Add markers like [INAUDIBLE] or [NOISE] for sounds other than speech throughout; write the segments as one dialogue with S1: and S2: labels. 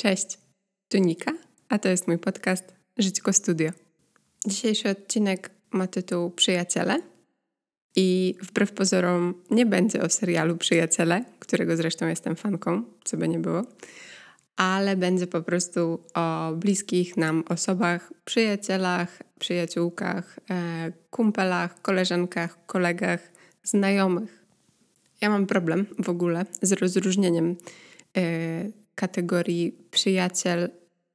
S1: Cześć, tu Nika, a to jest mój podcast Żyćko Studio. Dzisiejszy odcinek ma tytuł Przyjaciele i wbrew pozorom nie będzie o serialu Przyjaciele, którego zresztą jestem fanką, co by nie było, ale będzie po prostu o bliskich nam osobach, przyjacielach, przyjaciółkach, e, kumpelach, koleżankach, kolegach, znajomych. Ja mam problem w ogóle z rozróżnieniem e, kategorii przyjaciel,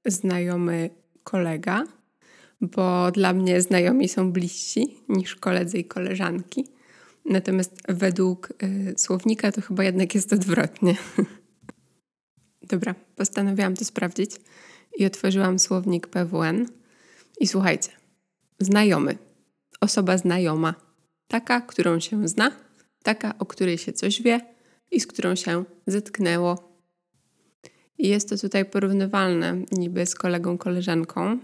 S1: znajomy, kolega, bo dla mnie znajomi są bliżsi niż koledzy i koleżanki. Natomiast według y, słownika to chyba jednak jest odwrotnie. [LAUGHS] Dobra, postanowiłam to sprawdzić i otworzyłam słownik PWN. I słuchajcie, znajomy, osoba znajoma, taka, którą się zna, taka, o której się coś wie i z którą się zetknęło i jest to tutaj porównywalne niby z kolegą, koleżanką.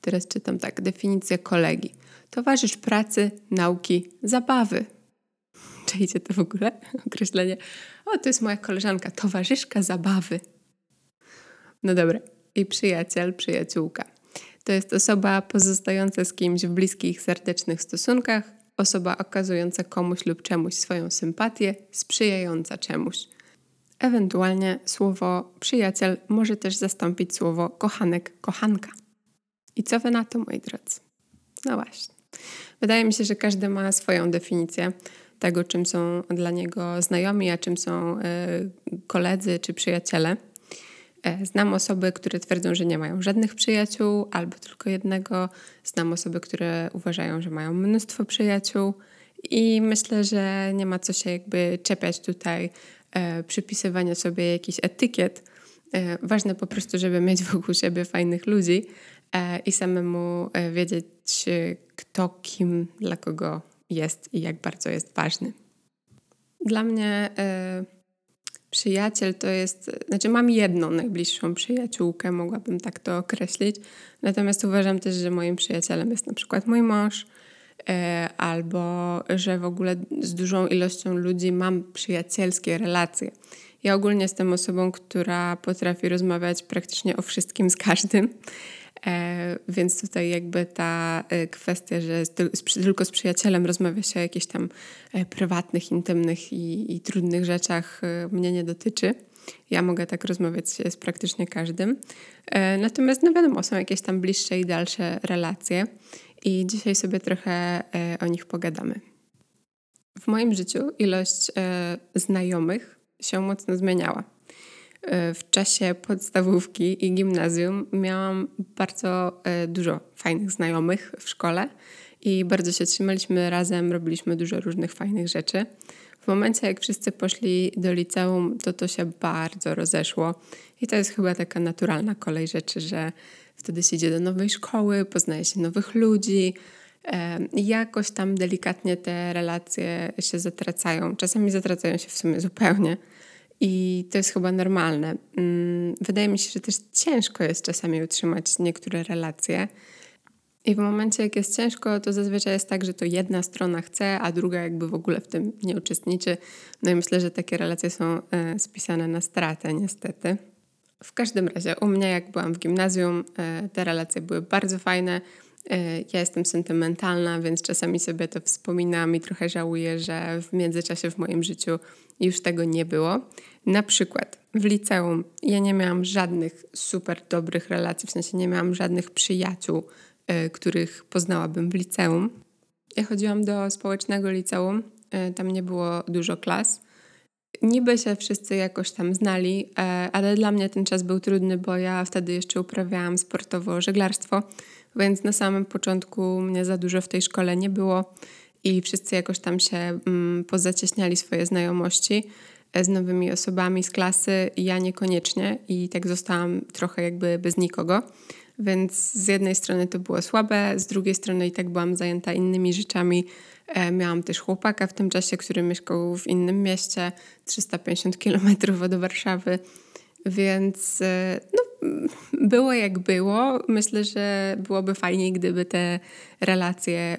S1: Teraz czytam tak, definicja kolegi. Towarzysz pracy, nauki, zabawy. Czajcie to w ogóle? [LAUGHS] Określenie. O, to jest moja koleżanka, towarzyszka zabawy. No dobra. I przyjaciel, przyjaciółka. To jest osoba pozostająca z kimś w bliskich, serdecznych stosunkach, osoba okazująca komuś lub czemuś swoją sympatię, sprzyjająca czemuś. Ewentualnie słowo przyjaciel może też zastąpić słowo kochanek, kochanka. I co wy na to, moi drodzy? No właśnie. Wydaje mi się, że każdy ma swoją definicję tego, czym są dla niego znajomi, a czym są y, koledzy czy przyjaciele. E, znam osoby, które twierdzą, że nie mają żadnych przyjaciół albo tylko jednego. Znam osoby, które uważają, że mają mnóstwo przyjaciół. I myślę, że nie ma co się jakby czepiać tutaj przypisywania sobie jakichś etykiet. E, ważne po prostu, żeby mieć wokół siebie fajnych ludzi e, i samemu e, wiedzieć, kto kim dla kogo jest i jak bardzo jest ważny. Dla mnie e, przyjaciel to jest, znaczy mam jedną najbliższą przyjaciółkę, mogłabym tak to określić, natomiast uważam też, że moim przyjacielem jest na przykład mój mąż, E, albo że w ogóle z dużą ilością ludzi mam przyjacielskie relacje. Ja ogólnie jestem osobą, która potrafi rozmawiać praktycznie o wszystkim z każdym. E, więc tutaj jakby ta e, kwestia, że tylko z przyjacielem rozmawia się o jakichś tam prywatnych, intymnych i, i trudnych rzeczach mnie nie dotyczy. Ja mogę tak rozmawiać z praktycznie każdym. Natomiast no wiadomo, są jakieś tam bliższe i dalsze relacje i dzisiaj sobie trochę e, o nich pogadamy. W moim życiu ilość e, znajomych się mocno zmieniała. E, w czasie podstawówki i gimnazjum miałam bardzo dużo fajnych znajomych w szkole i bardzo się trzymaliśmy razem, robiliśmy dużo różnych fajnych rzeczy. W momencie, jak wszyscy poszli do liceum, to to się bardzo rozeszło. I to jest chyba taka naturalna kolej rzeczy, że Wtedy się idzie do nowej szkoły, poznaje się nowych ludzi. Jakoś tam delikatnie te relacje się zatracają. Czasami zatracają się w sumie zupełnie. I to jest chyba normalne. Mm, wydaje mi się, że też ciężko jest czasami utrzymać niektóre relacje. I w momencie, jak jest ciężko, to zazwyczaj jest tak, że to jedna strona chce, a druga jakby w ogóle w tym nie uczestniczy. No i myślę, że takie relacje są e, spisane na stratę, niestety. W każdym razie, u mnie, jak byłam w gimnazjum, e, te relacje były bardzo fajne. E, ja jestem sentymentalna, więc czasami sobie to wspominam i trochę żałuję, że w międzyczasie w moim życiu już tego nie było. Na przykład w liceum ja nie miałam żadnych super dobrych relacji, w sensie nie miałam żadnych przyjaciół, e, których poznałabym w liceum. Ja chodziłam do społecznego liceum, tam nie było dużo klas Niby się wszyscy jakoś tam znali, e, ale dla mnie ten czas był trudny, bo ja wtedy jeszcze uprawiałam sportowo żeglarstwo, więc na samym początku mnie za dużo w tej szkole nie było i wszyscy jakoś tam się mm, pozacieśniali swoje znajomości e, z nowymi osobami z klasy, ja niekoniecznie i tak zostałam trochę jakby bez nikogo. Więc z jednej strony to było słabe, z drugiej strony i tak byłam zajęta innymi rzeczami, miałam też chłopaka w tym czasie, który mieszkał w innym mieście, 350 km od Warszawy, więc e, no, było jak było. Myślę, że byłoby fajniej, gdyby te relacje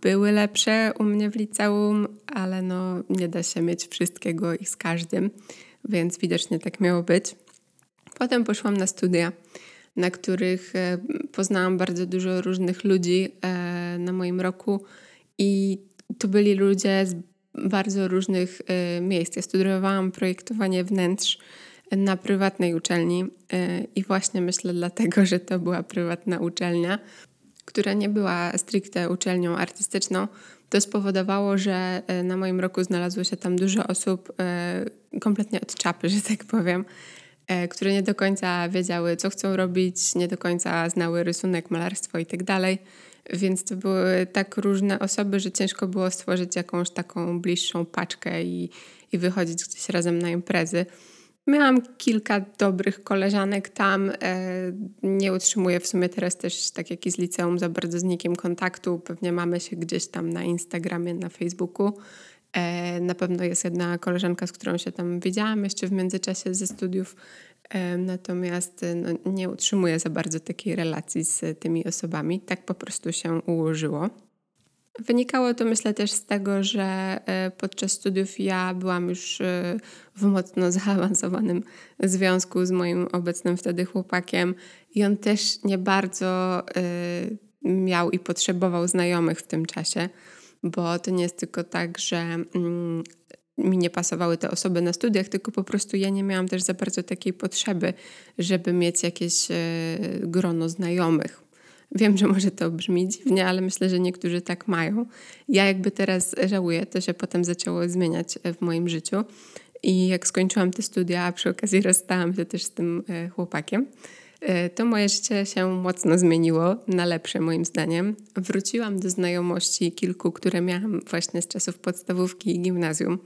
S1: były lepsze u mnie w liceum, ale no, nie da się mieć wszystkiego i z każdym, więc widocznie tak miało być. Potem poszłam na studia, na których e, poznałam bardzo dużo różnych ludzi e, na moim roku i to byli ludzie z bardzo różnych e, miejsc. Ja studiowałam projektowanie wnętrz na prywatnej uczelni i właśnie myślę dlatego, że to była prywatna uczelnia, która nie była stricte uczelnią artystyczną, to spowodowało, że na moim roku znalazło się tam dużo osób kompletnie od czapy, że tak powiem, które nie do końca wiedziały, co chcą robić, nie do końca znały rysunek, malarstwo i tak. Więc to były tak różne osoby, że ciężko było stworzyć jakąś taką bliższą paczkę i, i wychodzić gdzieś razem na imprezy. Miałam kilka dobrych koleżanek tam. E, nie utrzymuję w sumie teraz też, tak jak i z liceum, za bardzo z nikim kontaktu. Pewnie mamy się gdzieś tam na Instagramie, na Facebooku. E, na pewno jest jedna koleżanka, z którą się tam widziałam jeszcze w międzyczasie ze studiów, natomiast e, no, nie utrzymuję za bardzo takiej relacji z tymi osobami. Tak po prostu się ułożyło. Wynikało to myślę też z tego, że podczas studiów ja byłam już w mocno [LAUGHS] zaawansowanym związku z moim obecnym wtedy chłopakiem i on też nie bardzo miał i potrzebował znajomych w tym czasie bo to nie jest tylko tak, że mm, mi nie pasowały te osoby na studiach, tylko po prostu ja nie miałam też za bardzo takiej potrzeby, żeby mieć jakieś e, grono znajomych. Wiem, że może to brzmi dziwnie, ale myślę, że niektórzy tak mają. Ja jakby teraz żałuję, to się potem zaczęło zmieniać e, w moim życiu. I jak skończyłam te studia, a przy okazji rozstałam się też z tym e, chłopakiem, to moje życie się mocno zmieniło na lepsze moim zdaniem. Wróciłam do znajomości kilku, które miałam właśnie z czasów podstawówki i gimnazjum.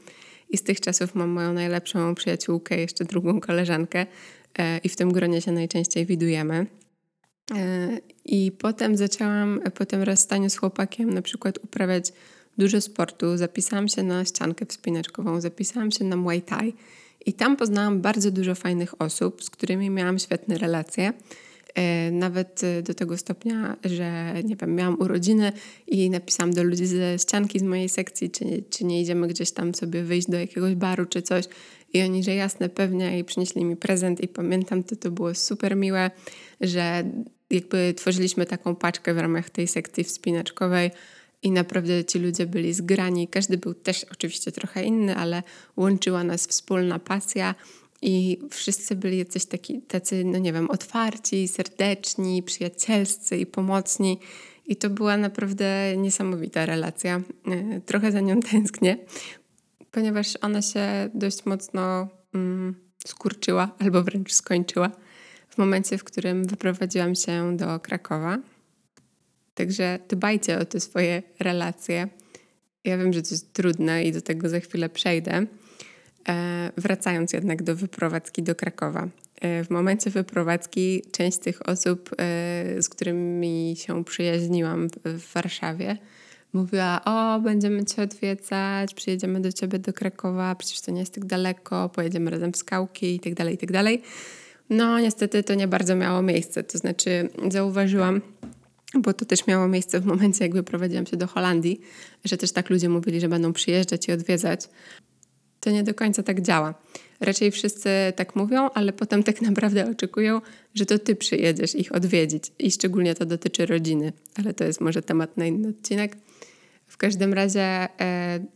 S1: I z tych czasów mam moją najlepszą przyjaciółkę, jeszcze drugą koleżankę e, i w tym gronie się najczęściej widujemy. E, I potem zaczęłam po tym rozstaniu z chłopakiem na przykład uprawiać dużo sportu. Zapisałam się na ściankę wspinaczkową, zapisałam się na Muay Thai i tam poznałam bardzo dużo fajnych osób, z którymi miałam świetne relacje. E, nawet e, do tego stopnia, że nie wiem, miałam urodziny i napisałam do ludzi ze ścianki z mojej sekcji, czy, czy nie idziemy gdzieś tam sobie wyjść do jakiegoś baru czy coś. I oni, że jasne, pewnie, i przynieśli mi prezent. I pamiętam, to to było super miłe, że jakby tworzyliśmy taką paczkę w ramach tej sekcji wspinaczkowej i naprawdę ci ludzie byli zgrani. Każdy był też oczywiście trochę inny, ale łączyła nas wspólna pasja i wszyscy byli jacyś taki, tacy, no nie wiem, otwarci, serdeczni, przyjacielscy i pomocni. I to była naprawdę niesamowita relacja. E, trochę za nią tęsknię, ponieważ ona się dość mocno mm, skurczyła albo wręcz skończyła w momencie, w którym wyprowadziłam się do Krakowa. Także dbajcie o te swoje relacje. Ja wiem, że to jest trudne i do tego za chwilę przejdę. E, wracając jednak do wyprowadzki do Krakowa. E, w momencie wyprowadzki część tych osób, e, z którymi się przyjaźniłam w, w Warszawie, mówiła: O, będziemy cię odwiedzać, przyjedziemy do ciebie do Krakowa, przecież to nie jest tak daleko, pojedziemy razem w skałki i tak dalej, i tak. No, niestety to nie bardzo miało miejsce. To znaczy, zauważyłam, bo to też miało miejsce w momencie, jak wyprowadziłam się do Holandii, że też tak ludzie mówili, że będą przyjeżdżać i odwiedzać. To nie do końca tak działa. Raczej wszyscy tak mówią, ale potem tak [LAUGHS] naprawdę oczekują, że to ty przyjedziesz ich odwiedzić. I szczególnie to dotyczy rodziny, ale to jest może temat na inny odcinek. W każdym razie e,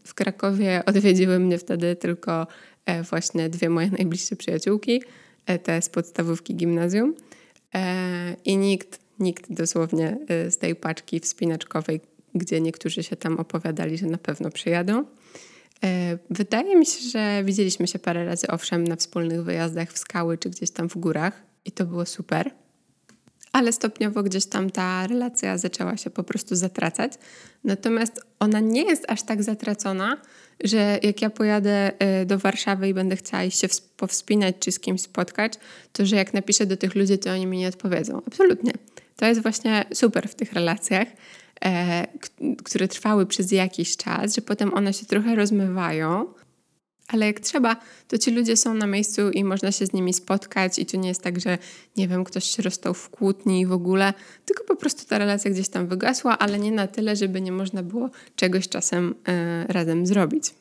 S1: w Krakowie odwiedziły mnie wtedy tylko e, właśnie dwie moje najbliższe przyjaciółki, e, te z podstawówki gimnazjum. I nikt nikt dosłownie y, z tej paczki wspinaczkowej, gdzie niektórzy się tam opowiadali, że na pewno przyjadą. E, wydaje mi się, że widzieliśmy się parę razy, owszem, na wspólnych wyjazdach w skały czy gdzieś tam w górach i to było super. Ale stopniowo gdzieś tam ta relacja zaczęła się po prostu zatracać. Natomiast ona nie jest aż tak zatracona, że jak ja pojadę y, do Warszawy i będę chciała iść się powspinać czy z kimś spotkać, to że jak napiszę do tych ludzi, to oni mi nie odpowiedzą. Absolutnie. To jest właśnie super w tych relacjach, e, które trwały przez jakiś czas, że potem one się trochę rozmywają, ale jak trzeba, to ci ludzie są na miejscu i można się z nimi spotkać, i to nie jest tak, że nie wiem, ktoś się rozstał w kłótni i w ogóle, tylko po prostu ta relacja gdzieś tam wygasła, ale nie na tyle, żeby nie można było czegoś czasem e, razem zrobić.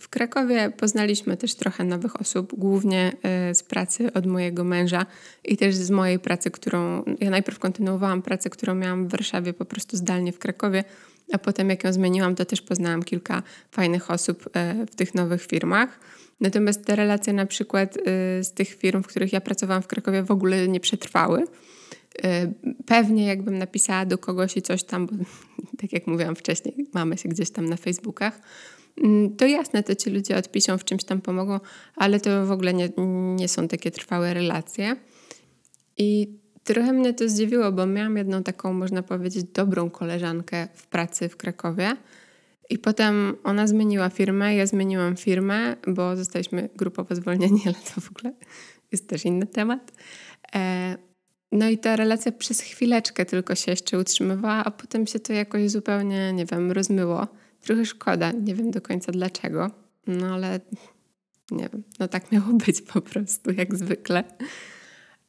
S1: W Krakowie poznaliśmy też trochę nowych osób, głównie e, z pracy od mojego męża i też z mojej pracy, którą ja najpierw kontynuowałam pracę, którą miałam w Warszawie po prostu zdalnie w Krakowie, a potem jak ją zmieniłam, to też poznałam kilka fajnych osób e, w tych nowych firmach. Natomiast te relacje na przykład e, z tych firm, w których ja pracowałam w Krakowie w ogóle nie przetrwały. Pewnie jakbym napisała do kogoś i coś tam, bo [LAUGHS] tak jak mówiłam wcześniej, mamy się gdzieś tam na Facebookach, to jasne, to ci ludzie odpiszą, w czymś tam pomogą, ale to w ogóle nie, nie są takie trwałe relacje. I trochę mnie to zdziwiło, bo miałam jedną taką, można powiedzieć, dobrą koleżankę w pracy w Krakowie. I potem ona zmieniła firmę, ja zmieniłam firmę, bo zostaliśmy grupowo zwolnieni, [LAUGHS] ale to w ogóle jest też inny temat. E, no i ta relacja przez chwileczkę tylko się jeszcze utrzymywała, a potem się to jakoś zupełnie, nie wiem, rozmyło. Trochę szkoda, nie wiem do końca dlaczego, no ale nie wiem, no tak miało [LAUGHS] być po prostu, jak zwykle.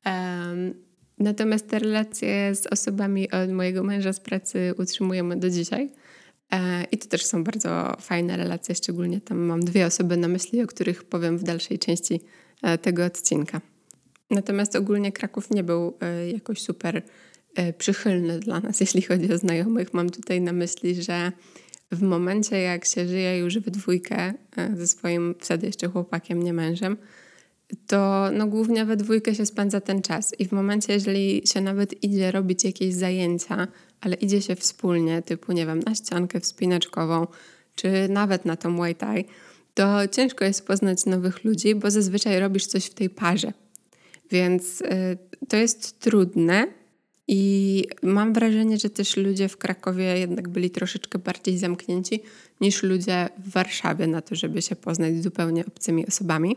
S1: Um, natomiast te relacje z osobami od mojego męża z pracy utrzymujemy do dzisiaj. E, I to też są bardzo fajne relacje, szczególnie tam mam dwie osoby na myśli, o których powiem w dalszej części e, tego odcinka. Natomiast ogólnie Kraków nie był e, jakoś super przychylny dla nas, [LAUGHS] jeśli chodzi o znajomych. Mam tutaj na myśli, że w momencie, jak się żyje już we dwójkę e, ze swoim wtedy jeszcze chłopakiem, nie mężem, to no, głównie we dwójkę się spędza ten czas. I w momencie, jeżeli się nawet idzie robić jakieś zajęcia, ale idzie się wspólnie, typu, nie wiem, na ściankę wspinaczkową, czy nawet na tą Muay Thai, to ciężko jest poznać nowych ludzi, bo zazwyczaj robisz coś w tej parze. Więc y, to jest trudne, i mam wrażenie, że też ludzie w Krakowie jednak byli troszeczkę bardziej zamknięci niż ludzie w Warszawie na to, żeby się poznać z zupełnie obcymi osobami.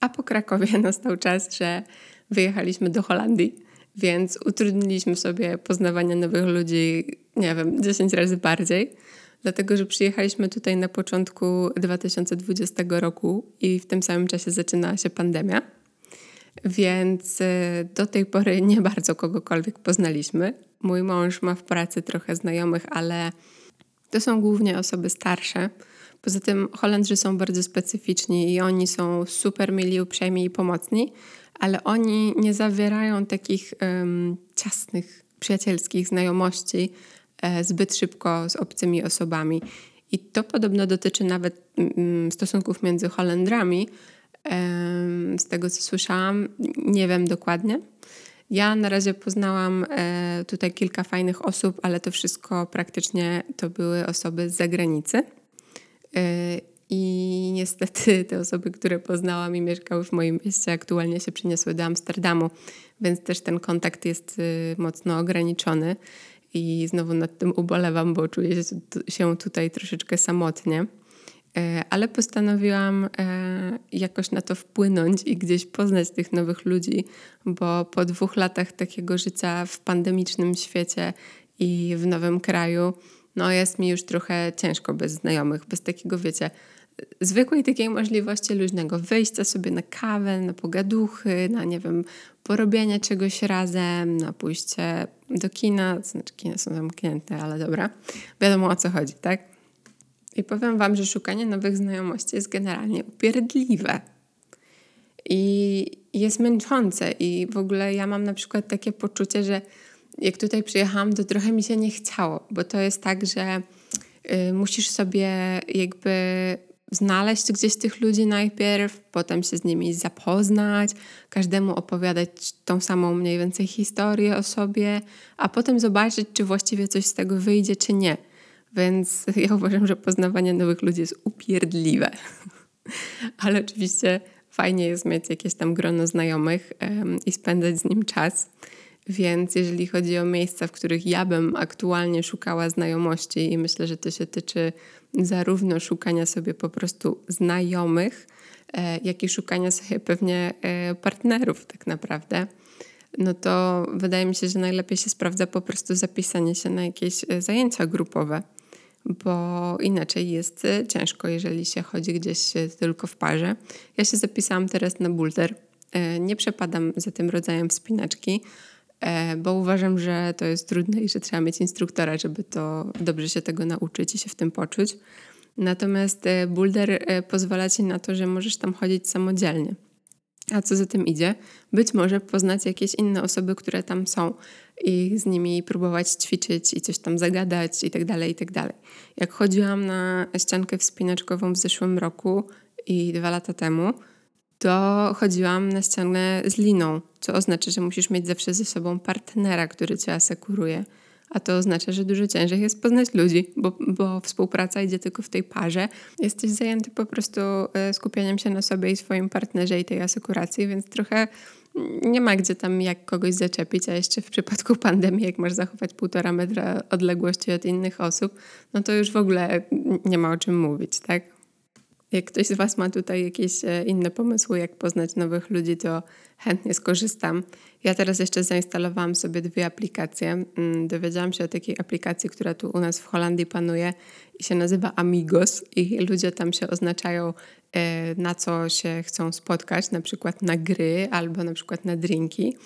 S1: A po Krakowie [LAUGHS] nastał czas, że wyjechaliśmy do Holandii, więc utrudniliśmy sobie poznawanie nowych ludzi, nie wiem, 10 razy bardziej. Dlatego, że przyjechaliśmy tutaj na początku 2020 roku i w tym samym czasie zaczynała się pandemia. Więc y, do tej pory nie bardzo kogokolwiek poznaliśmy. Mój mąż ma w pracy trochę znajomych, ale to są głównie osoby starsze. Poza tym Holendrzy są bardzo specyficzni i oni są super mili, uprzejmi i pomocni, ale oni nie zawierają takich um, ciasnych, przyjacielskich znajomości e, zbyt szybko z obcymi osobami. I to podobno dotyczy nawet mm, stosunków między Holendrami, z tego, co słyszałam, nie wiem dokładnie. Ja na razie poznałam e, tutaj kilka fajnych osób, ale to wszystko praktycznie to były osoby z zagranicy. E, I niestety [LAUGHS] te osoby, które poznałam i mieszkały w moim mieście, aktualnie się przeniosły do Amsterdamu, więc też ten kontakt jest e, mocno ograniczony. I znowu nad tym ubolewam, bo czuję się tutaj troszeczkę samotnie. E, ale postanowiłam e, jakoś na to wpłynąć i gdzieś poznać tych nowych ludzi, bo po dwóch latach takiego życia w pandemicznym świecie i w nowym kraju, no jest mi już trochę ciężko bez znajomych, bez takiego, wiecie, zwykłej takiej możliwości luźnego wyjścia sobie na kawę, na pogaduchy, na nie wiem, porobienie czegoś razem, na pójście do kina, znaczy kina są zamknięte, ale dobra, wiadomo o co chodzi, tak? I powiem Wam, że szukanie nowych znajomości jest generalnie upierdliwe. I jest męczące. I w ogóle ja mam na przykład takie poczucie, że jak tutaj przyjechałam, to trochę mi się nie chciało, bo to jest tak, że y, musisz sobie jakby znaleźć gdzieś tych ludzi najpierw, potem się z nimi zapoznać, każdemu opowiadać tą samą mniej więcej historię o sobie, a potem zobaczyć, czy właściwie coś z tego wyjdzie, czy nie. Więc [LAUGHS] ja uważam, że poznawanie nowych ludzi jest upierdliwe. [LAUGHS] Ale oczywiście fajnie jest mieć jakieś tam grono znajomych um, i spędzać z nim czas. Więc jeżeli chodzi o miejsca, w których ja bym aktualnie szukała znajomości, i myślę, że to się tyczy zarówno szukania sobie po prostu znajomych, e, jak i szukania sobie pewnie e, partnerów, tak naprawdę, no to wydaje mi się, że najlepiej się sprawdza po prostu zapisanie się na jakieś e, zajęcia grupowe bo inaczej jest e, ciężko, jeżeli się chodzi gdzieś e, tylko w parze. Ja się zapisałam teraz na boulder. E, nie przepadam za tym rodzajem wspinaczki, bo uważam, że to jest trudne i że trzeba mieć instruktora, żeby to dobrze się tego nauczyć i się w tym poczuć. Natomiast Boulder pozwala ci na to, że możesz tam chodzić samodzielnie. A co za tym idzie? Być może poznać jakieś inne osoby, które tam są i z nimi próbować ćwiczyć i coś tam zagadać i tak dalej, i tak. Jak chodziłam na ściankę wspinaczkową w zeszłym roku i dwa lata temu, to chodziłam na ścianę z liną, co oznacza, że musisz mieć zawsze ze sobą partnera, który cię asekuruje. A to oznacza, że dużo ciężej jest poznać ludzi, bo, bo współpraca idzie tylko w tej parze. Jesteś zajęty po prostu e, skupianiem się na sobie i swoim partnerze i tej asekuracji, więc trochę nie ma gdzie tam jak kogoś zaczepić, a jeszcze w przypadku pandemii, jak masz zachować półtora metra odległości od innych osób, no to już w ogóle nie ma o czym mówić, tak? Jak ktoś z Was ma tutaj jakieś e, inne pomysły, jak poznać nowych ludzi, to chętnie skorzystam. Ja teraz jeszcze zainstalowałam sobie dwie aplikacje. Mm, dowiedziałam się o takiej aplikacji, która tu u nas w Holandii panuje i się nazywa Amigos i ludzie tam się oznaczają na co się chcą spotkać, na przykład na gry albo na przykład na drinki.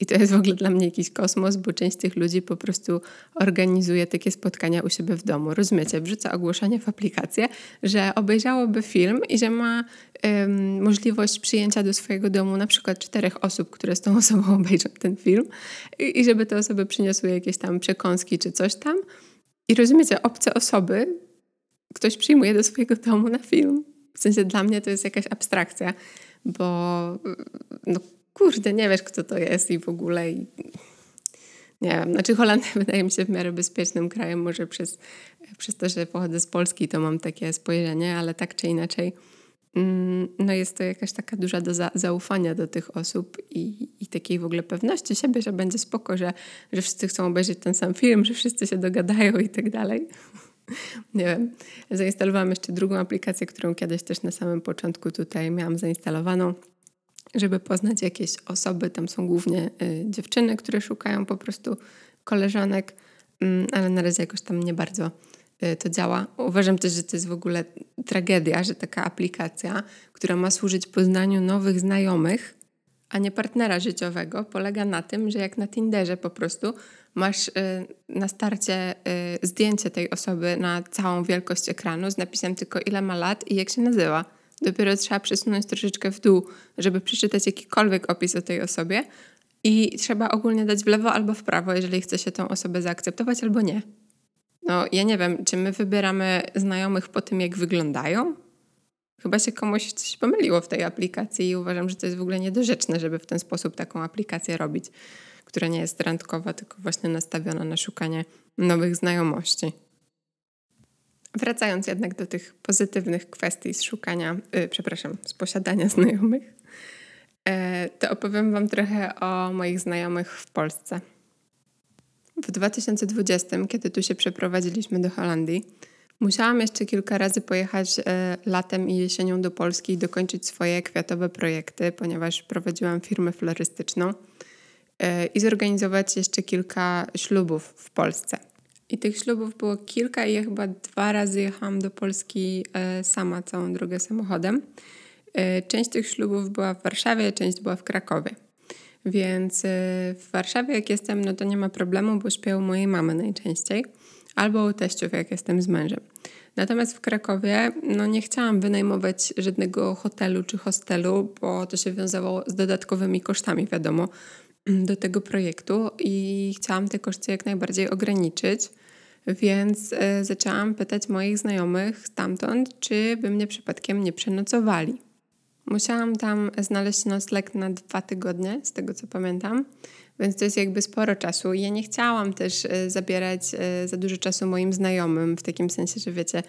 S1: I to jest w ogóle dla mnie jakiś kosmos, bo część tych ludzi po prostu organizuje takie spotkania u siebie w domu. Rozumiecie? Wrzuca ogłoszenie w aplikację, że obejrzałoby film i że ma możliwość przyjęcia do swojego domu na przykład czterech osób, które z tą osobą [LAUGHS] obejrzą ten film i, i żeby te osoby przyniosły jakieś tam przekąski czy coś tam. I rozumiecie, obce osoby ktoś przyjmuje do swojego domu na film. W sensie dla mnie to jest jakaś abstrakcja, bo no kurde, nie wiesz kto to jest i w ogóle i nie wiem, znaczy Holandia [LAUGHS] wydaje mi się w miarę bezpiecznym krajem, może przez, przez to, że pochodzę z Polski, to mam takie spojrzenie, ale tak czy inaczej mm, no jest to jakaś taka duża doza zaufania do tych osób i, i takiej w ogóle pewności siebie, że będzie spoko, że, że wszyscy chcą obejrzeć ten sam film, że wszyscy się dogadają i tak dalej. [LAUGHS] nie wiem. Zainstalowałam jeszcze drugą aplikację, którą kiedyś też na samym początku tutaj miałam zainstalowaną, żeby poznać jakieś osoby. Tam są głównie y, dziewczyny, które szukają po prostu koleżanek, y, ale na razie jakoś tam nie bardzo y, to działa. Uważam też, że to jest w ogóle tragedia, że taka aplikacja, która ma służyć poznaniu nowych znajomych, a nie partnera życiowego, polega na tym, że jak na Tinderze po prostu masz y, na starcie y, zdjęcie tej osoby na całą wielkość ekranu z napisem tylko ile ma lat i jak się nazywa. Dopiero trzeba przesunąć troszeczkę w dół, żeby przeczytać jakikolwiek opis o tej osobie i trzeba ogólnie dać w lewo albo w prawo, jeżeli chce się tą osobę zaakceptować albo nie. No, ja nie wiem, czy my wybieramy znajomych po tym, jak wyglądają? Chyba się komuś coś pomyliło w tej aplikacji i uważam, że to jest w ogóle niedorzeczne, żeby w ten sposób taką aplikację robić która nie jest randkowa, tylko właśnie nastawiona na szukanie nowych znajomości. Wracając jednak do tych pozytywnych kwestii z szukania, yy, przepraszam, z posiadania [LAUGHS] znajomych, yy, to opowiem Wam trochę o moich znajomych w Polsce. W 2020, kiedy tu się przeprowadziliśmy do Holandii, musiałam jeszcze kilka razy pojechać yy, latem i jesienią do Polski i dokończyć swoje kwiatowe projekty, ponieważ prowadziłam firmę florystyczną E, i zorganizować jeszcze kilka ślubów w Polsce. I tych ślubów było kilka i ja chyba dwa razy jechałam do Polski e, sama całą drogę samochodem. E, część tych ślubów była w Warszawie, część była w Krakowie. Więc w Warszawie jak jestem, no to nie ma problemu, bo śpię u mojej mamy najczęściej. Albo u teściów, jak jestem z mężem. Natomiast w Krakowie no nie chciałam wynajmować żadnego hotelu czy hostelu, bo to się wiązało z dodatkowymi kosztami, wiadomo [CLEARS THROAT] do tego projektu i chciałam te koszty jak najbardziej ograniczyć. Więc e, zaczęłam pytać moich znajomych stamtąd, czy by mnie przypadkiem nie przenocowali. Musiałam tam znaleźć nocleg na dwa tygodnie, z tego co pamiętam, więc to jest jakby sporo czasu. Ja nie chciałam też e, zabierać e, za dużo czasu moim znajomym, w takim sensie, że wiecie,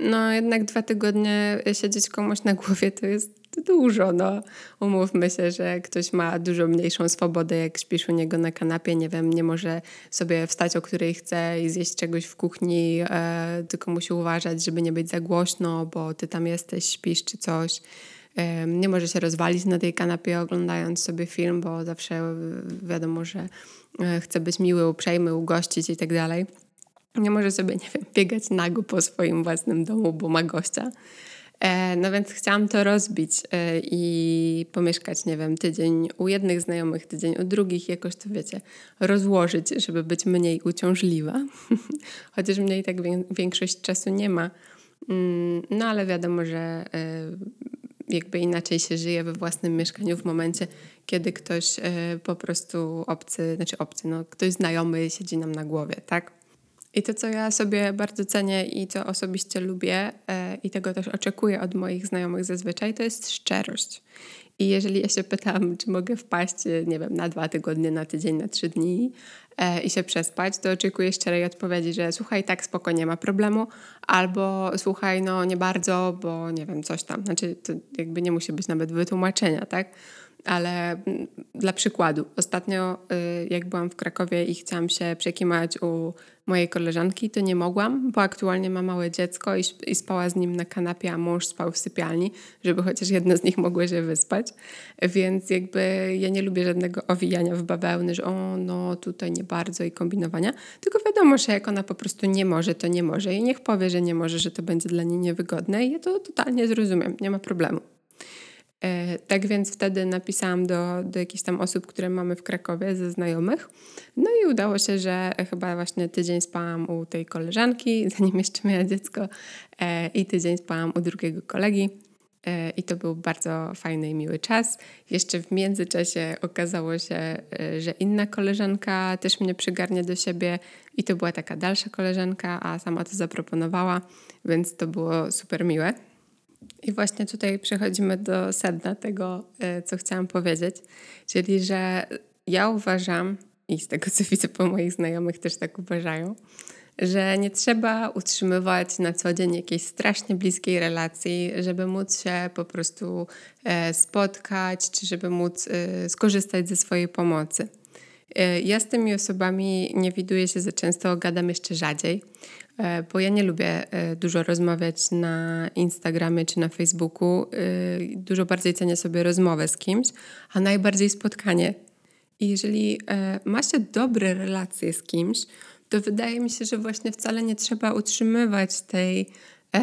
S1: no jednak dwa tygodnie siedzieć komuś na głowie to jest dużo. No. Umówmy się, że ktoś ma dużo mniejszą swobodę, jak śpisz u niego na kanapie, nie wiem, nie może sobie wstać o której chce i zjeść czegoś w kuchni, e, tylko musi uważać, żeby nie być za głośno, bo ty tam jesteś, śpisz czy coś. Nie może się rozwalić na tej kanapie oglądając sobie film, bo zawsze wiadomo, że e, chce być miły, uprzejmy, ugościć i tak dalej. Nie może sobie, nie wiem, biegać nago po swoim własnym domu, bo ma gościa. E, no więc chciałam to rozbić e, i pomieszkać, nie wiem, tydzień u jednych znajomych, tydzień u drugich, jakoś to wiecie, rozłożyć, żeby być mniej uciążliwa. [LAUGHS] Chociaż mnie i tak większość czasu nie ma. Mm, no ale wiadomo, że jakby inaczej się żyje we własnym mieszkaniu w momencie, kiedy ktoś po prostu obcy, znaczy obcy, no ktoś znajomy siedzi nam na głowie, tak? I to, co ja sobie bardzo cenię i co osobiście lubię e, i tego też oczekuję od moich znajomych zazwyczaj, to jest szczerość. I jeżeli ja się pytam, czy mogę wpaść, nie wiem, na dwa tygodnie, na tydzień, na trzy dni e, i się przespać, to oczekuję szczerej odpowiedzi, że słuchaj, tak spoko, nie ma problemu, albo słuchaj, no nie bardzo, bo nie wiem, coś tam. Znaczy, to jakby nie musi być nawet wytłumaczenia, tak? Ale mm, dla przykładu, ostatnio y, jak byłam w Krakowie i chciałam się przekimać u mojej koleżanki, to nie mogłam, bo aktualnie ma małe dziecko i, spała z nim na kanapie, a mąż spał w sypialni, żeby chociaż jedno z nich mogło się wyspać. Więc jakby ja nie lubię żadnego owijania w bawełny, że o, no tutaj nie bardzo i kombinowania, tylko wiadomo, że jak ona po prostu nie może, to nie może i niech powie, że nie może, że to będzie dla niej niewygodne i ja to totalnie zrozumiem, nie ma problemu. E, tak więc wtedy napisałam do, do jakichś tam osób, które mamy w Krakowie, ze znajomych. No i udało się, że chyba właśnie tydzień spałam u tej koleżanki, [LAUGHS] zanim jeszcze miała dziecko, e, i tydzień spałam u drugiego kolegi. E, I to był bardzo fajny i miły czas. Jeszcze w międzyczasie okazało się, że inna koleżanka też mnie przygarnie do siebie, i to była taka dalsza koleżanka, a sama to zaproponowała, więc to było super miłe. I właśnie tutaj przechodzimy do sedna tego, e, co chciałam powiedzieć, czyli że ja uważam, i z tego co [LAUGHS] widzę po moich znajomych też tak uważają, że nie trzeba utrzymywać na co dzień jakiejś strasznie bliskiej relacji, żeby móc się po prostu e, spotkać, czy żeby móc e, skorzystać ze swojej pomocy. Ja z tymi osobami nie widuję się za często, gadam jeszcze rzadziej, E, bo ja nie lubię e, dużo rozmawiać na Instagramie czy na Facebooku. E, dużo bardziej cenię sobie rozmowę z kimś, a najbardziej spotkanie. I jeżeli ma się dobre relacje z kimś, to wydaje mi się, że właśnie wcale nie trzeba utrzymywać tej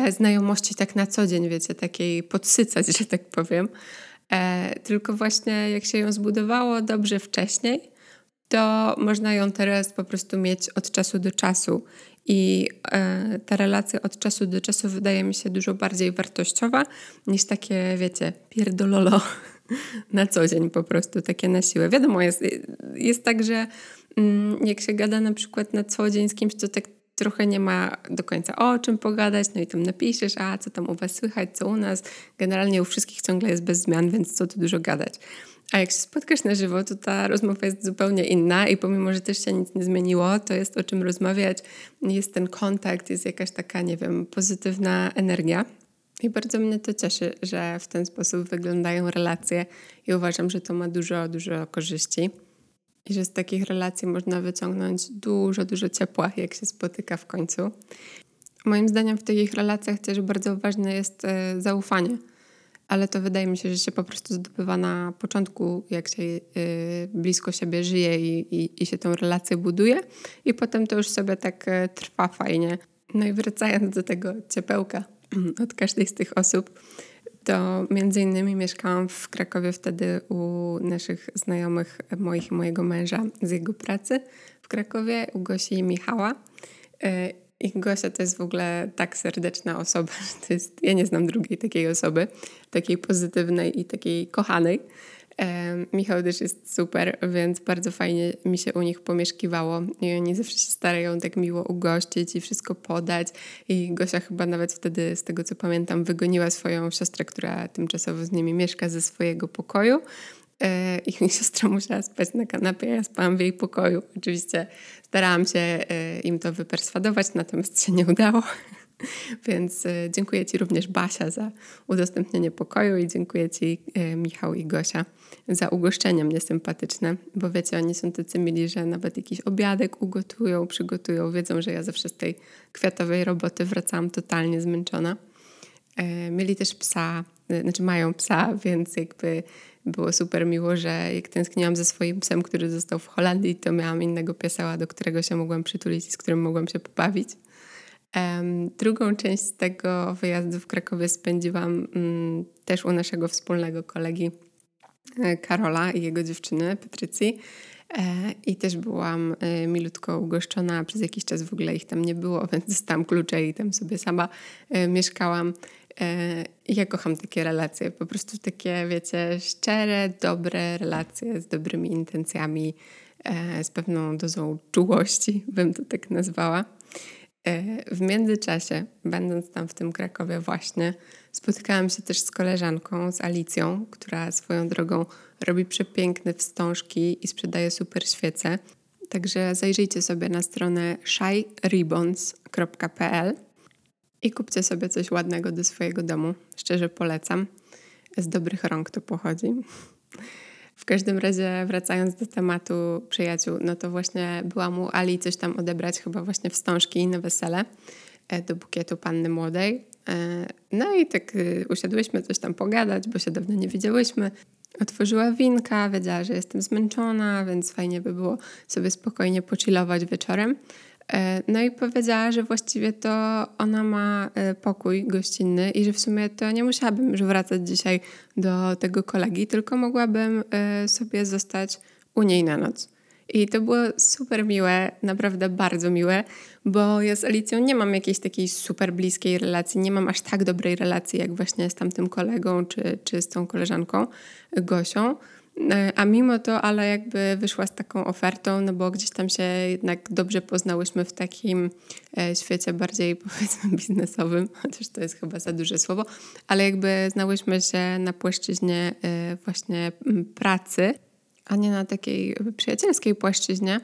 S1: znajomości tak na co dzień, wiecie, takiej podsycać, [LAUGHS] że tak powiem. Tylko właśnie jak się ją zbudowało dobrze wcześniej, to można ją teraz po prostu mieć od czasu do czasu. I e, ta relacja od czasu do czasu wydaje mi się dużo bardziej wartościowa niż takie, wiecie, pierdololo [LAUGHS] na co dzień po prostu, takie na siłę. Wiadomo, jest, jest tak, że mm, jak się gada na przykład na co dzień z kimś, to tak trochę nie ma do końca o czym pogadać, no i tam napiszesz, a co tam u was słychać, co u nas. Generalnie u wszystkich ciągle jest bez zmian, więc co tu dużo gadać. A jak się spotkasz na żywo, to ta rozmowa jest zupełnie inna i pomimo, że też się nic nie zmieniło, to jest o czym rozmawiać, jest ten kontakt, jest jakaś taka, nie wiem, pozytywna energia. I bardzo mnie to cieszy, że w ten sposób wyglądają relacje i uważam, że to ma dużo, dużo korzyści. I że z takich relacji można wyciągnąć dużo, dużo ciepła, jak się spotyka w końcu. Moim zdaniem w takich relacjach też bardzo ważne jest e, zaufanie ale to wydaje mi się, że się po prostu zdobywa na początku, jak się y, blisko siebie żyje i, i, i, się tą relację buduje, i potem to już sobie tak y, trwa fajnie. No i wracając do tego ciepełka [CLEARS THROAT] od każdej z tych osób, to między innymi mieszkałam w Krakowie wtedy u naszych znajomych, moich i mojego męża z jego pracy w Krakowie, u Gosi i Michała. Y, i Gosia to jest w ogóle tak serdeczna osoba, [LAUGHS] że to jest, ja nie znam drugiej takiej osoby, takiej pozytywnej i takiej kochanej. E, Michał też jest super, więc bardzo fajnie mi się u nich pomieszkiwało. I oni zawsze się starają tak miło ugościć i wszystko podać. I Gosia chyba nawet wtedy, z tego co pamiętam, wygoniła swoją siostrę, która tymczasowo z nimi mieszka ze swojego pokoju E, i [LAUGHS] siostra musiała spać na kanapie, ja spałam w jej pokoju. Oczywiście starałam się e, im to wyperswadować, natomiast się nie udało. [LAUGHS] Więc e, dziękuję Ci również Basia za udostępnienie pokoju i dziękuję Ci Michał i Gosia za ugoszczenie mnie sympatyczne, bo wiecie, oni są tacy mili, że nawet jakiś obiadek ugotują, przygotują, wiedzą, że ja zawsze z tej kwiatowej roboty wracałam totalnie zmęczona. Mieli też psa, znaczy mają psa, więc jakby było super miło, że jak tęskniłam ze swoim psem, który został w Holandii, to miałam innego piesała, do którego się mogłam przytulić i z którym mogłam się pobawić. Drugą część tego wyjazdu w Krakowie spędziłam um, też u naszego wspólnego kolegi e, Karola i jego dziewczyny, Patrycji. I też byłam milutko ugoszczona, przez jakiś czas w ogóle ich tam nie było, [LAUGHS] więc dostałam klucze i tam sobie sama mieszkałam. Ja kocham takie relacje, po prostu takie, wiecie, szczere, dobre relacje z dobrymi intencjami, z pewną dozą czułości, bym to tak nazwała. W międzyczasie, będąc tam w tym Krakowie właśnie, spotykałam się też z koleżanką, z Alicją, która swoją drogą robi przepiękne wstążki i sprzedaje super świece. Także zajrzyjcie sobie na stronę shyribbons.pl i kupcie sobie coś ładnego do swojego domu. Szczerze polecam. Z dobrych rąk to pochodzi. W każdym razie, wracając do tematu przyjaciół, no to właśnie byłam u Ali coś tam odebrać, chyba właśnie wstążki na wesele e, do bukietu panny młodej. E, no i tak y, usiadłyśmy coś tam pogadać, bo się dawno nie widziałyśmy. Otworzyła winka, wiedziała, że jestem zmęczona, więc fajnie by było sobie spokojnie pochillować wieczorem. E, no i powiedziała, że właściwie to ona ma e, pokój gościnny i że w sumie to nie musiałabym już wracać dzisiaj do tego kolegi, tylko mogłabym e, sobie zostać u niej na noc. I to było super miłe, naprawdę bardzo miłe, bo ja z Alicją nie mam jakiejś takiej super bliskiej relacji, nie mam aż tak dobrej relacji jak właśnie z tamtym kolegą czy, czy z tą koleżanką Gosią. E, a mimo to, ale jakby wyszła z taką ofertą, no bo gdzieś tam się jednak dobrze poznałyśmy w takim e, świecie bardziej [LAUGHS] powiedzmy biznesowym, chociaż to jest chyba za duże słowo, ale jakby znałyśmy się na płaszczyźnie e, właśnie pracy, a nie na takiej przyjacielskiej płaszczyźnie.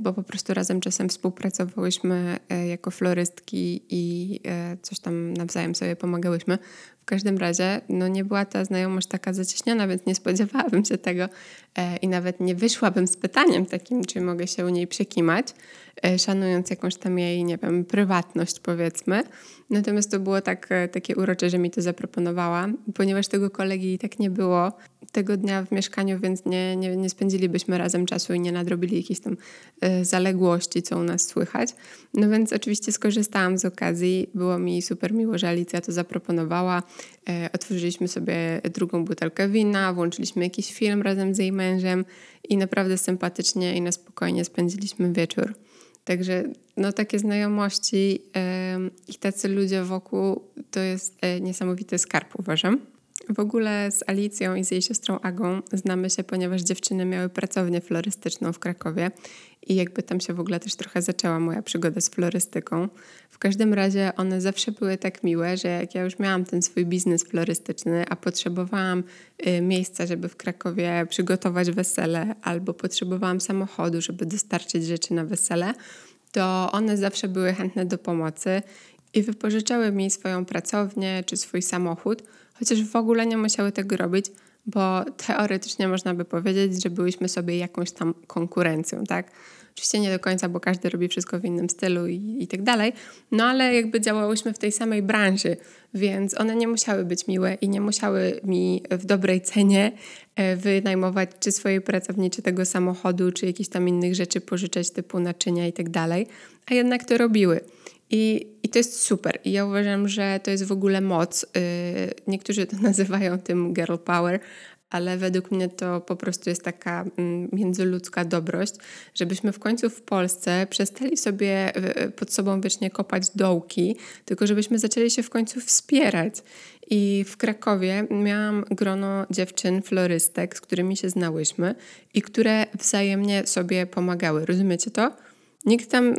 S1: Bo po prostu razem czasem współpracowałyśmy jako florystki i coś tam nawzajem sobie pomagałyśmy. W każdym razie no nie była ta znajomość taka zacieśniona, więc nie spodziewałabym się tego i nawet nie wyszłabym z pytaniem takim, czy mogę się u niej przekimać, szanując jakąś tam jej, nie wiem, prywatność powiedzmy. Natomiast to było tak, takie urocze, że mi to zaproponowała, ponieważ tego kolegi i tak nie było tego dnia w mieszkaniu, więc nie, nie, nie spędzilibyśmy razem czasu i nie nadrobili jakichś tam zaległości, co u nas słychać. No więc oczywiście skorzystałam z okazji. Było mi super miło, że Alicja to zaproponowała. Otworzyliśmy sobie drugą butelkę wina, włączyliśmy jakiś film razem z jej mężem i naprawdę sympatycznie i na spokojnie spędziliśmy wieczór. Także no, takie znajomości yy, i tacy ludzie wokół to jest yy, niesamowity skarb, uważam. W ogóle z Alicją i z jej siostrą Agą znamy się, ponieważ dziewczyny miały pracownię florystyczną w Krakowie i jakby tam się w ogóle też trochę zaczęła moja przygoda z florystyką. W każdym razie one zawsze były tak miłe, że jak ja już miałam ten swój biznes florystyczny, a potrzebowałam y, miejsca, żeby w Krakowie przygotować wesele, albo potrzebowałam samochodu, żeby dostarczyć rzeczy na wesele, to one zawsze były chętne do pomocy i wypożyczały mi swoją pracownię czy swój samochód chociaż w ogóle nie musiały tego robić, bo teoretycznie można by powiedzieć, że byliśmy sobie jakąś tam konkurencją, tak? Oczywiście nie do końca, bo każdy robi wszystko w innym stylu i, i tak dalej, no ale jakby działałyśmy w tej samej branży, więc one nie musiały być miłe i nie musiały mi w dobrej cenie e, wynajmować czy swojej pracowni, czy tego samochodu, czy jakichś tam innych rzeczy pożyczać typu naczynia i tak dalej, a jednak to robiły. I, I to jest super. I ja uważam, że to jest w ogóle moc. Yy, niektórzy to [LAUGHS] nazywają tym girl power, ale według mnie to po prostu jest taka mm, międzyludzka dobrość, żebyśmy w końcu w Polsce przestali sobie y, pod sobą wiecznie kopać dołki, tylko żebyśmy zaczęli się w końcu wspierać. I w Krakowie miałam grono dziewczyn, florystek, z którymi się znałyśmy i które wzajemnie sobie pomagały. Rozumiecie to? Nikt tam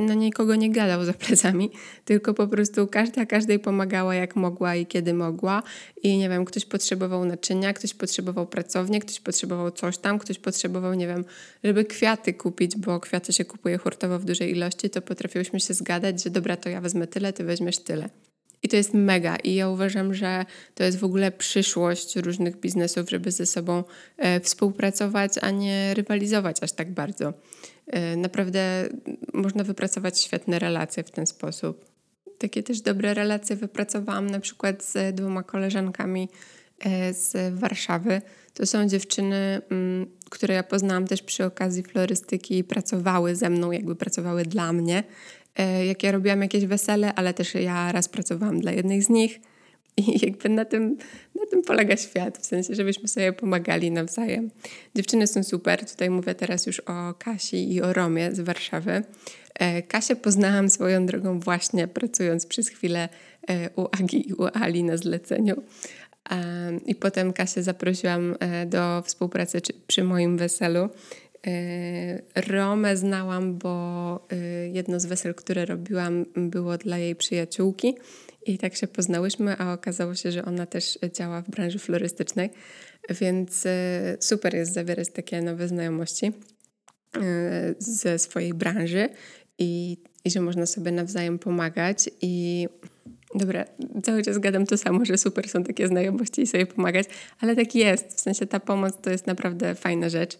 S1: na nikogo nie gadał za plecami, tylko po prostu każda każdej pomagała jak mogła i kiedy mogła. I nie wiem, ktoś potrzebował naczynia, ktoś potrzebował pracownię, ktoś potrzebował coś tam, ktoś potrzebował, nie wiem, żeby kwiaty kupić, bo kwiaty się kupuje hurtowo w dużej ilości, to potrafiłyśmy się zgadać, że dobra, to ja wezmę tyle, ty weźmiesz tyle. I to jest mega. I ja uważam, że to jest w ogóle przyszłość różnych biznesów, żeby ze sobą e, współpracować, a nie rywalizować aż tak bardzo. E, naprawdę można wypracować świetne relacje w ten sposób. Takie też dobre relacje wypracowałam na przykład z dwoma koleżankami e, z Warszawy. To są dziewczyny, mm, które ja poznałam też przy okazji florystyki i pracowały ze mną, jakby pracowały dla mnie. E, jak ja robiłam jakieś wesele, ale też ja raz pracowałam dla jednej z nich. I jakby na tym, na tym polega świat, w sensie, żebyśmy sobie pomagali nawzajem. Dziewczyny są super. Tutaj mówię teraz już o Kasi i o Romie z Warszawy. E, Kasię poznałam swoją drogą właśnie pracując przez chwilę e, u Agi i u Ali na zleceniu. I potem Kasię zaprosiłam e, do współpracy przy moim weselu. Romę znałam, bo jedno z wesel, które robiłam, było dla jej przyjaciółki i tak się poznałyśmy, a okazało się, że ona też działa w branży florystycznej, więc super jest zawierać takie nowe znajomości ze swojej branży i, i że można sobie nawzajem pomagać i Dobra, cały czas gadam to samo, że super są takie znajomości i sobie pomagać, ale tak jest. W sensie ta pomoc to jest naprawdę fajna rzecz.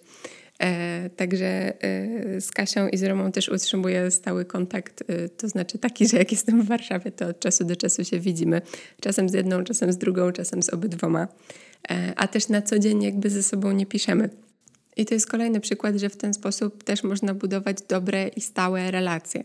S1: E, także e, z Kasią i z Romą też utrzymuję stały kontakt, e, to znaczy taki, że jak jestem w Warszawie, to od czasu do czasu się widzimy. Czasem z jedną, czasem z drugą, czasem z obydwoma. A też na co dzień jakby ze sobą nie piszemy. I to jest kolejny przykład, że w ten sposób też można budować dobre i stałe relacje.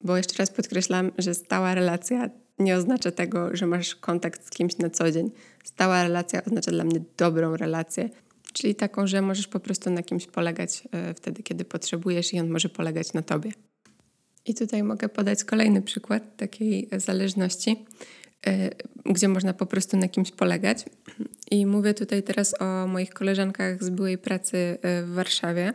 S1: Bo jeszcze raz podkreślam, że stała relacja nie oznacza tego, że masz kontakt z kimś na co dzień. Stała relacja oznacza dla mnie dobrą relację, czyli taką, że możesz po prostu na kimś polegać e, wtedy, kiedy potrzebujesz i on może polegać na tobie. I tutaj mogę podać kolejny przykład takiej zależności, e, gdzie można po prostu na kimś polegać. I mówię tutaj teraz o moich koleżankach z byłej pracy e, w Warszawie.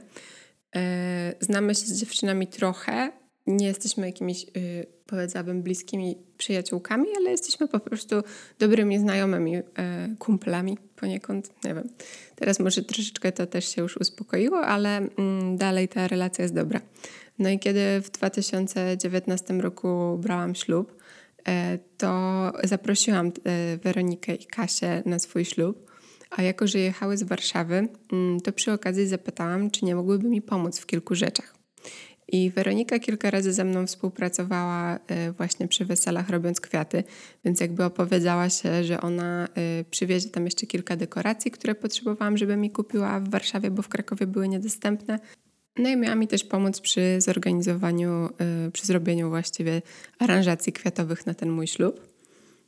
S1: Znamy się z dziewczynami trochę, nie jesteśmy jakimiś, yy, powiedziałabym, bliskimi przyjaciółkami, ale jesteśmy po prostu dobrymi znajomymi, yy, kumplami poniekąd. Nie wiem. Teraz może troszeczkę to też się już uspokoiło, ale yy, dalej ta relacja jest dobra. No i kiedy w 2019 roku brałam ślub, e, to zaprosiłam e, Weronikę i Kasię na swój ślub. A jako, że jechały z Warszawy, mm, to przy okazji zapytałam, czy nie mogłyby mi pomóc w kilku rzeczach. I Weronika kilka razy ze mną współpracowała e, właśnie przy weselach, robiąc kwiaty, więc jakby opowiedziała się, że ona e, przywiezie tam jeszcze kilka dekoracji, które potrzebowałam, żeby mi kupiła w Warszawie, bo w Krakowie były niedostępne. No i miała mi też pomóc przy zorganizowaniu, e, przy zrobieniu właściwie aranżacji kwiatowych na ten mój ślub.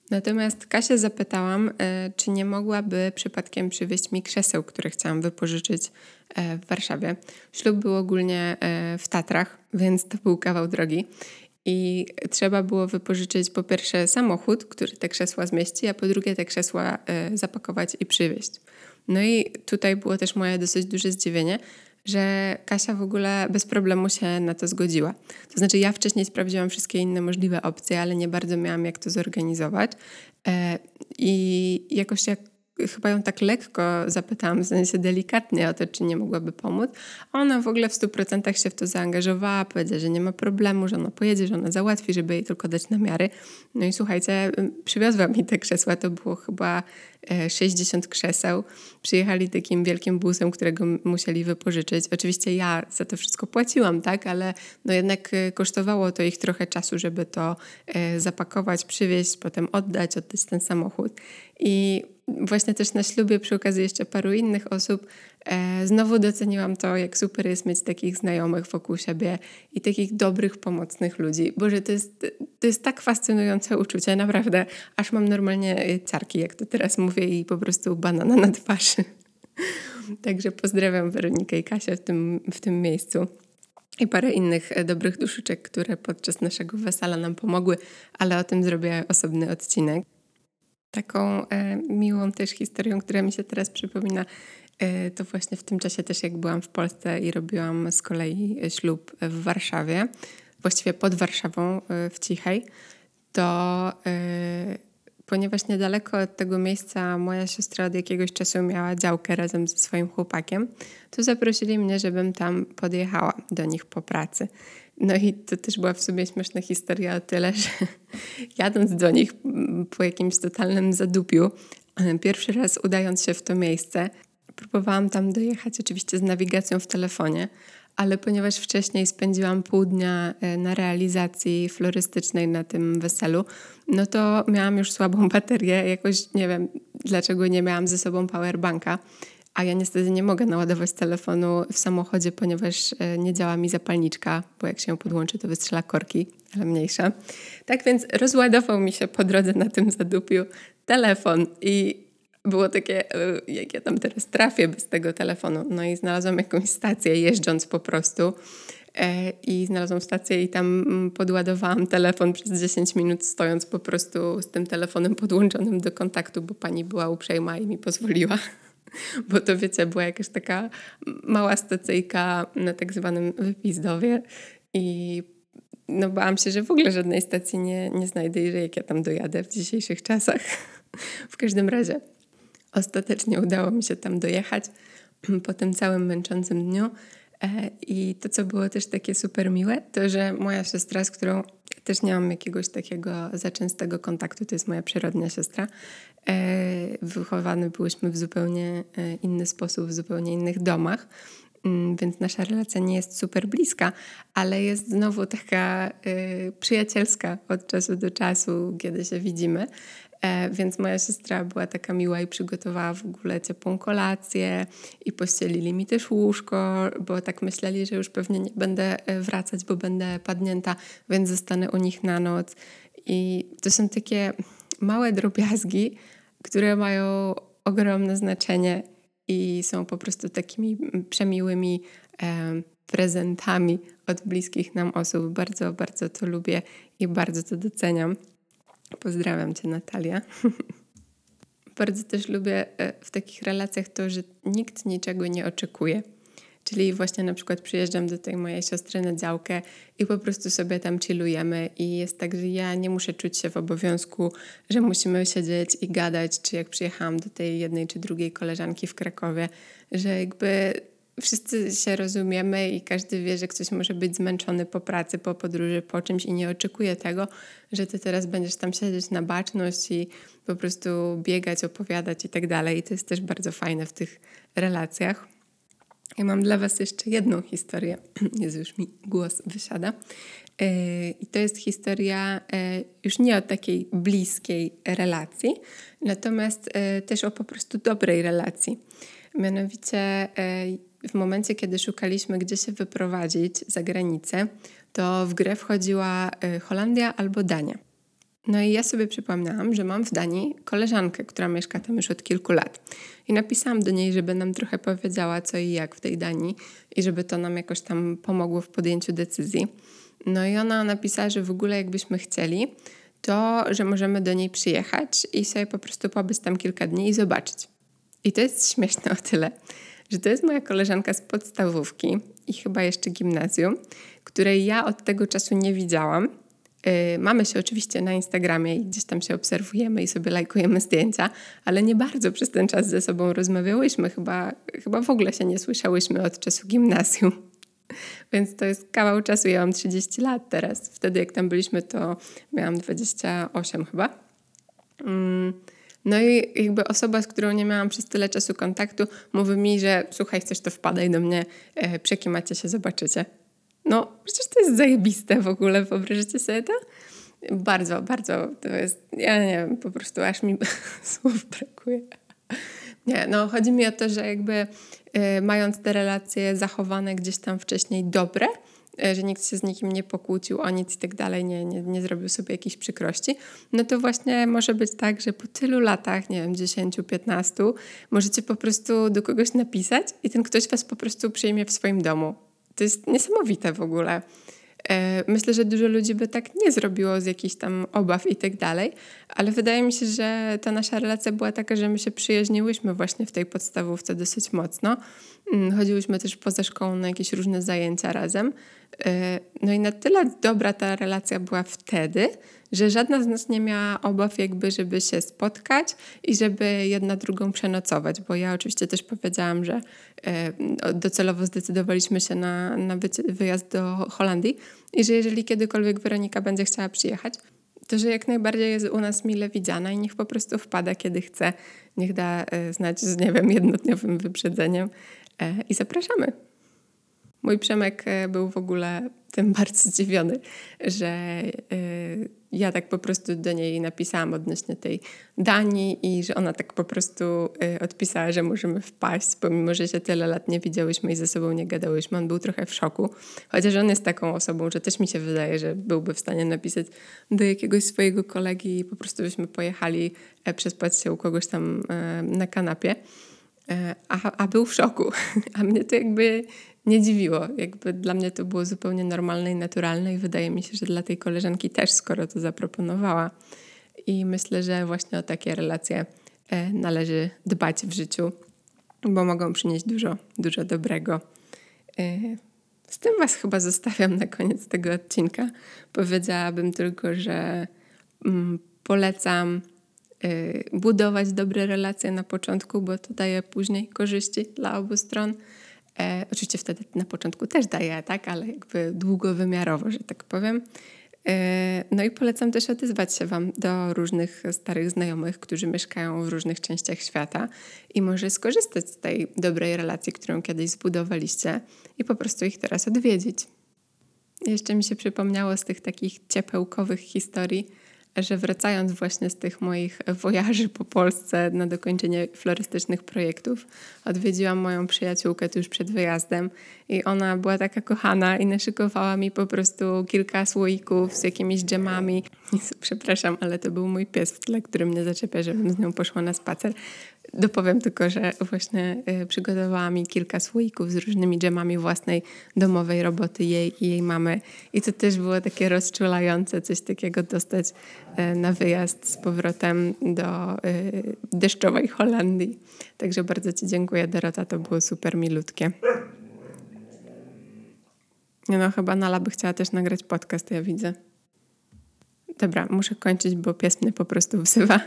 S1: Natomiast Kasię zapytałam, e, czy nie mogłaby przypadkiem przywieźć mi krzeseł, które chciałam wypożyczyć e, w Warszawie. Ślub był ogólnie e, w Tatrach, więc to był kawał drogi. I trzeba było wypożyczyć po pierwsze samochód, który te krzesła zmieści, a po drugie te krzesła zapakować i przywieźć. No i tutaj było też moje dosyć duże zdziwienie, że Kasia w ogóle bez problemu się na to zgodziła. To znaczy, ja wcześniej sprawdziłam wszystkie inne możliwe opcje, ale nie bardzo miałam jak to zorganizować. E, I jakoś jak chyba ją tak lekko zapytałam, w sensie delikatnie o to, czy nie mogłaby pomóc. Ona w ogóle w 100% się w to zaangażowała, powiedziała, że nie ma problemu, że ona pojedzie, że ona załatwi, żeby jej tylko dać namiary. No i słuchajcie, przywiozła mi te krzesła, to było chyba 60 e, krzeseł. Przyjechali takim wielkim busem, którego musieli wypożyczyć. Oczywiście ja za to wszystko płaciłam, tak, ale no jednak e, kosztowało to ich trochę czasu, żeby to e, zapakować, przywieźć, potem oddać, oddać ten samochód. I właśnie też na ślubie przy okazji jeszcze paru innych osób e, znowu doceniłam to, jak super jest mieć takich znajomych wokół siebie i takich dobrych, pomocnych ludzi. Boże, to jest, to jest tak fascynujące uczucie, naprawdę. Aż mam normalnie e, ciarki, jak to teraz mówię i po prostu banana na twarzy. [LAUGHS] Także pozdrawiam Weronikę i Kasię w tym, w tym miejscu. I parę innych e, dobrych duszyczek, które podczas naszego wesela nam pomogły, ale o tym zrobię osobny odcinek. Taką e, miłą też historią, która mi się teraz przypomina, e, to właśnie w tym czasie też jak byłam w Polsce i robiłam z kolei ślub w Warszawie, właściwie pod Warszawą e, w Cichej, to ponieważ niedaleko od tego miejsca moja siostra od jakiegoś czasu miała działkę razem ze swoim chłopakiem, to zaprosili mnie, żebym tam podjechała do nich po pracy. No i to też była w sobie śmieszna historia o tyle, że [LAUGHS] jadąc do nich po jakimś totalnym zadupiu, pierwszy raz udając się w to miejsce, próbowałam tam dojechać oczywiście z nawigacją w telefonie, ale ponieważ wcześniej spędziłam pół dnia e, na realizacji florystycznej na tym weselu, no to miałam już słabą [LAUGHS] baterię, jakoś nie wiem dlaczego nie miałam ze sobą powerbanka, a ja niestety nie mogę naładować telefonu w samochodzie, ponieważ e, nie działa mi zapalniczka, bo jak się ją podłączy, to wystrzela korki, ale mniejsza. Tak więc rozładował mi się po drodze na tym zadupiu telefon i było takie, e, jak ja tam teraz trafię bez tego telefonu. No i znalazłam jakąś stację jeżdżąc po prostu e, i znalazłam stację i tam mm, podładowałam telefon przez 10 minut stojąc po prostu z tym telefonem podłączonym do kontaktu, bo pani była uprzejma i mi pozwoliła. Bo to wiecie, była jakaś taka mała stacyjka na tak zwanym wypizdowie i no bałam się, że w ogóle żadnej stacji nie, nie znajdę i że jak ja tam dojadę w dzisiejszych czasach. w każdym razie ostatecznie udało mi się tam dojechać po tym całym męczącym dniu. E, I to, co było też takie super miłe, to że moja siostra, z którą też nie mam jakiegoś takiego za częstego kontaktu, to jest moja przyrodnia siostra, e, wychowane byłyśmy w zupełnie e, inny sposób, w zupełnie innych domach, mm, więc nasza relacja nie jest super bliska, ale jest znowu taka przyjacielska od czasu do czasu, kiedy się widzimy. E, więc moja siostra była taka miła i przygotowała w ogóle ciepłą kolację i pościelili mi też łóżko, bo tak myśleli, że już pewnie nie będę e, wracać, bo będę padnięta, więc zostanę u nich na noc. I to są takie małe drobiazgi, które mają ogromne znaczenie i są po prostu takimi przemiłymi e, prezentami od bliskich nam osób. Bardzo, bardzo to lubię i bardzo to doceniam. Pozdrawiam Cię, Natalia. [LAUGHS] Bardzo też lubię e, w takich relacjach to, że nikt niczego nie oczekuje. Czyli właśnie na przykład przyjeżdżam do tej mojej siostry na działkę i po prostu sobie tam chillujemy i jest tak, że ja nie muszę czuć się w obowiązku, że musimy siedzieć i gadać, czy jak przyjechałam do tej jednej czy drugiej koleżanki w Krakowie, że jakby wszyscy się rozumiemy i każdy wie, że ktoś może być zmęczony po pracy, po podróży, po czymś i nie oczekuje tego, że ty teraz będziesz tam siedzieć na baczność i po prostu biegać, opowiadać i tak dalej. I to jest też bardzo fajne w tych relacjach. Ja mam dla Was jeszcze jedną historię. [CLEARS THROAT] Jezu, już mi głos wysiada. E, I to jest historia e, już nie o takiej bliskiej relacji, natomiast e, też o po prostu dobrej relacji. Mianowicie w momencie, kiedy szukaliśmy, gdzie się wyprowadzić za granicę, to w grę wchodziła y, Holandia albo Dania. No i ja sobie przypomniałam, że mam w Danii koleżankę, która mieszka tam już od kilku lat. I napisałam do niej, żeby nam trochę powiedziała, co i jak w tej Danii i żeby to nam jakoś tam pomogło w podjęciu decyzji. No i ona napisała, że w ogóle jakbyśmy chcieli, to że możemy do niej przyjechać i sobie po prostu pobyć tam kilka dni i zobaczyć. I to jest śmieszne o tyle, że to jest moja koleżanka z podstawówki i chyba jeszcze gimnazjum, której ja od tego czasu nie widziałam. Yy, mamy się oczywiście na Instagramie i gdzieś tam się obserwujemy i sobie lajkujemy zdjęcia, ale nie bardzo przez ten czas ze sobą rozmawiałyśmy. Chyba, chyba w ogóle się nie słyszałyśmy od czasu gimnazjum. [LAUGHS] Więc to jest kawał czasu. Ja mam 30 lat teraz. Wtedy, jak tam byliśmy, to miałam 28 chyba. Mm. No i jakby osoba, z którą nie miałam przez tyle czasu kontaktu, mówi mi, że słuchaj, chcesz to wpadaj do mnie, e, przekimacie się, zobaczycie. No, przecież to jest zajebiste w ogóle, wyobraźcie sobie to? Bardzo, bardzo to jest, ja nie wiem, po prostu aż mi [LAUGHS] słów brakuje. Nie, no chodzi mi o to, że jakby y, mając te relacje zachowane gdzieś tam wcześniej dobre, E, że nikt się z nikim nie pokłócił o nic i tak dalej, nie, nie, nie zrobił sobie jakiejś przykrości, no to właśnie może być tak, że po tylu latach, nie wiem, 10, 15, możecie po prostu do kogoś napisać i ten ktoś was po prostu przyjmie w swoim domu. To jest niesamowite w ogóle. E, myślę, że dużo ludzi by tak nie zrobiło z jakichś tam obaw i tak dalej, ale wydaje mi się, że ta nasza relacja była taka, że my się przyjaźniłyśmy właśnie w tej podstawówce dosyć mocno. Mm, chodziłyśmy też poza szkołą na jakieś różne zajęcia razem. E, no i na tyle dobra ta relacja była wtedy, że żadna z nas nie miała obaw jakby, żeby się spotkać i żeby jedna drugą przenocować, bo ja oczywiście też powiedziałam, że e, docelowo zdecydowaliśmy się na, na wyjazd do Holandii i że jeżeli kiedykolwiek Weronika będzie chciała przyjechać, to że jak najbardziej jest u nas mile widziana i niech po prostu wpada, kiedy chce. Niech da e, znać z, nie wiem, jednodniowym wyprzedzeniem i zapraszamy. Mój Przemek był w ogóle tym [LAUGHS] bardzo zdziwiony, że ja tak po prostu do niej napisałam odnośnie tej Danii i że ona tak po prostu y, odpisała, że możemy wpaść, pomimo, że się tyle lat nie widziałyśmy i ze sobą nie gadałyśmy. On był trochę w szoku, chociaż on jest taką osobą, że też mi się wydaje, że byłby w stanie napisać do jakiegoś swojego kolegi i po prostu byśmy pojechali e, przespać się u kogoś tam e, na kanapie. E, a, a był w szoku. [LAUGHS] A mnie to jakby nie dziwiło. Jakby dla mnie to było zupełnie normalne i naturalne i wydaje mi się, że dla tej koleżanki też, skoro to zaproponowała. I myślę, że właśnie o takie relacje e, należy dbać w życiu, bo mogą przynieść dużo, dużo dobrego. E, z tym Was chyba zostawiam na koniec tego odcinka. Powiedziałabym tylko, że mm, polecam y, budować dobre relacje na początku, bo to daje później korzyści dla obu stron. E, oczywiście wtedy na początku też daje, tak, ale jakby długowymiarowo, że tak powiem. E, no i polecam też odezwać się Wam do różnych starych znajomych, którzy mieszkają w różnych częściach świata i może skorzystać z tej dobrej relacji, którą kiedyś zbudowaliście i po prostu ich teraz odwiedzić. Jeszcze mi się przypomniało z tych takich ciepełkowych historii, że wracając właśnie z tych moich wojaży po Polsce na dokończenie florystycznych projektów, odwiedziłam moją przyjaciółkę tuż przed wyjazdem i ona była taka kochana i naszykowała mi po prostu kilka słoików z jakimiś dżemami. [LAUGHS] Przepraszam, ale to był mój pies w tle, który mnie zaczepia, żebym z nią poszła na spacer. Dopowiem tylko, że właśnie y, przygotowała mi kilka słoików z różnymi dżemami własnej domowej roboty jej i jej mamy. I to też było takie rozczulające, coś takiego dostać y, na wyjazd z powrotem do y, deszczowej Holandii. Także bardzo Ci dziękuję, Dorota, to było super milutkie. No chyba Nala by chciała też nagrać podcast, ja widzę. Dobra, muszę kończyć, bo pies mnie po prostu wzywa.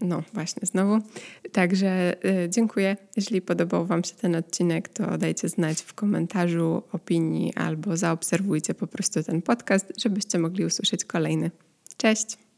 S1: No właśnie, znowu. Także y, dziękuję. Jeśli podobał Wam się ten odcinek, to dajcie znać w komentarzu, opinii albo zaobserwujcie po prostu ten podcast, żebyście mogli usłyszeć kolejny. Cześć!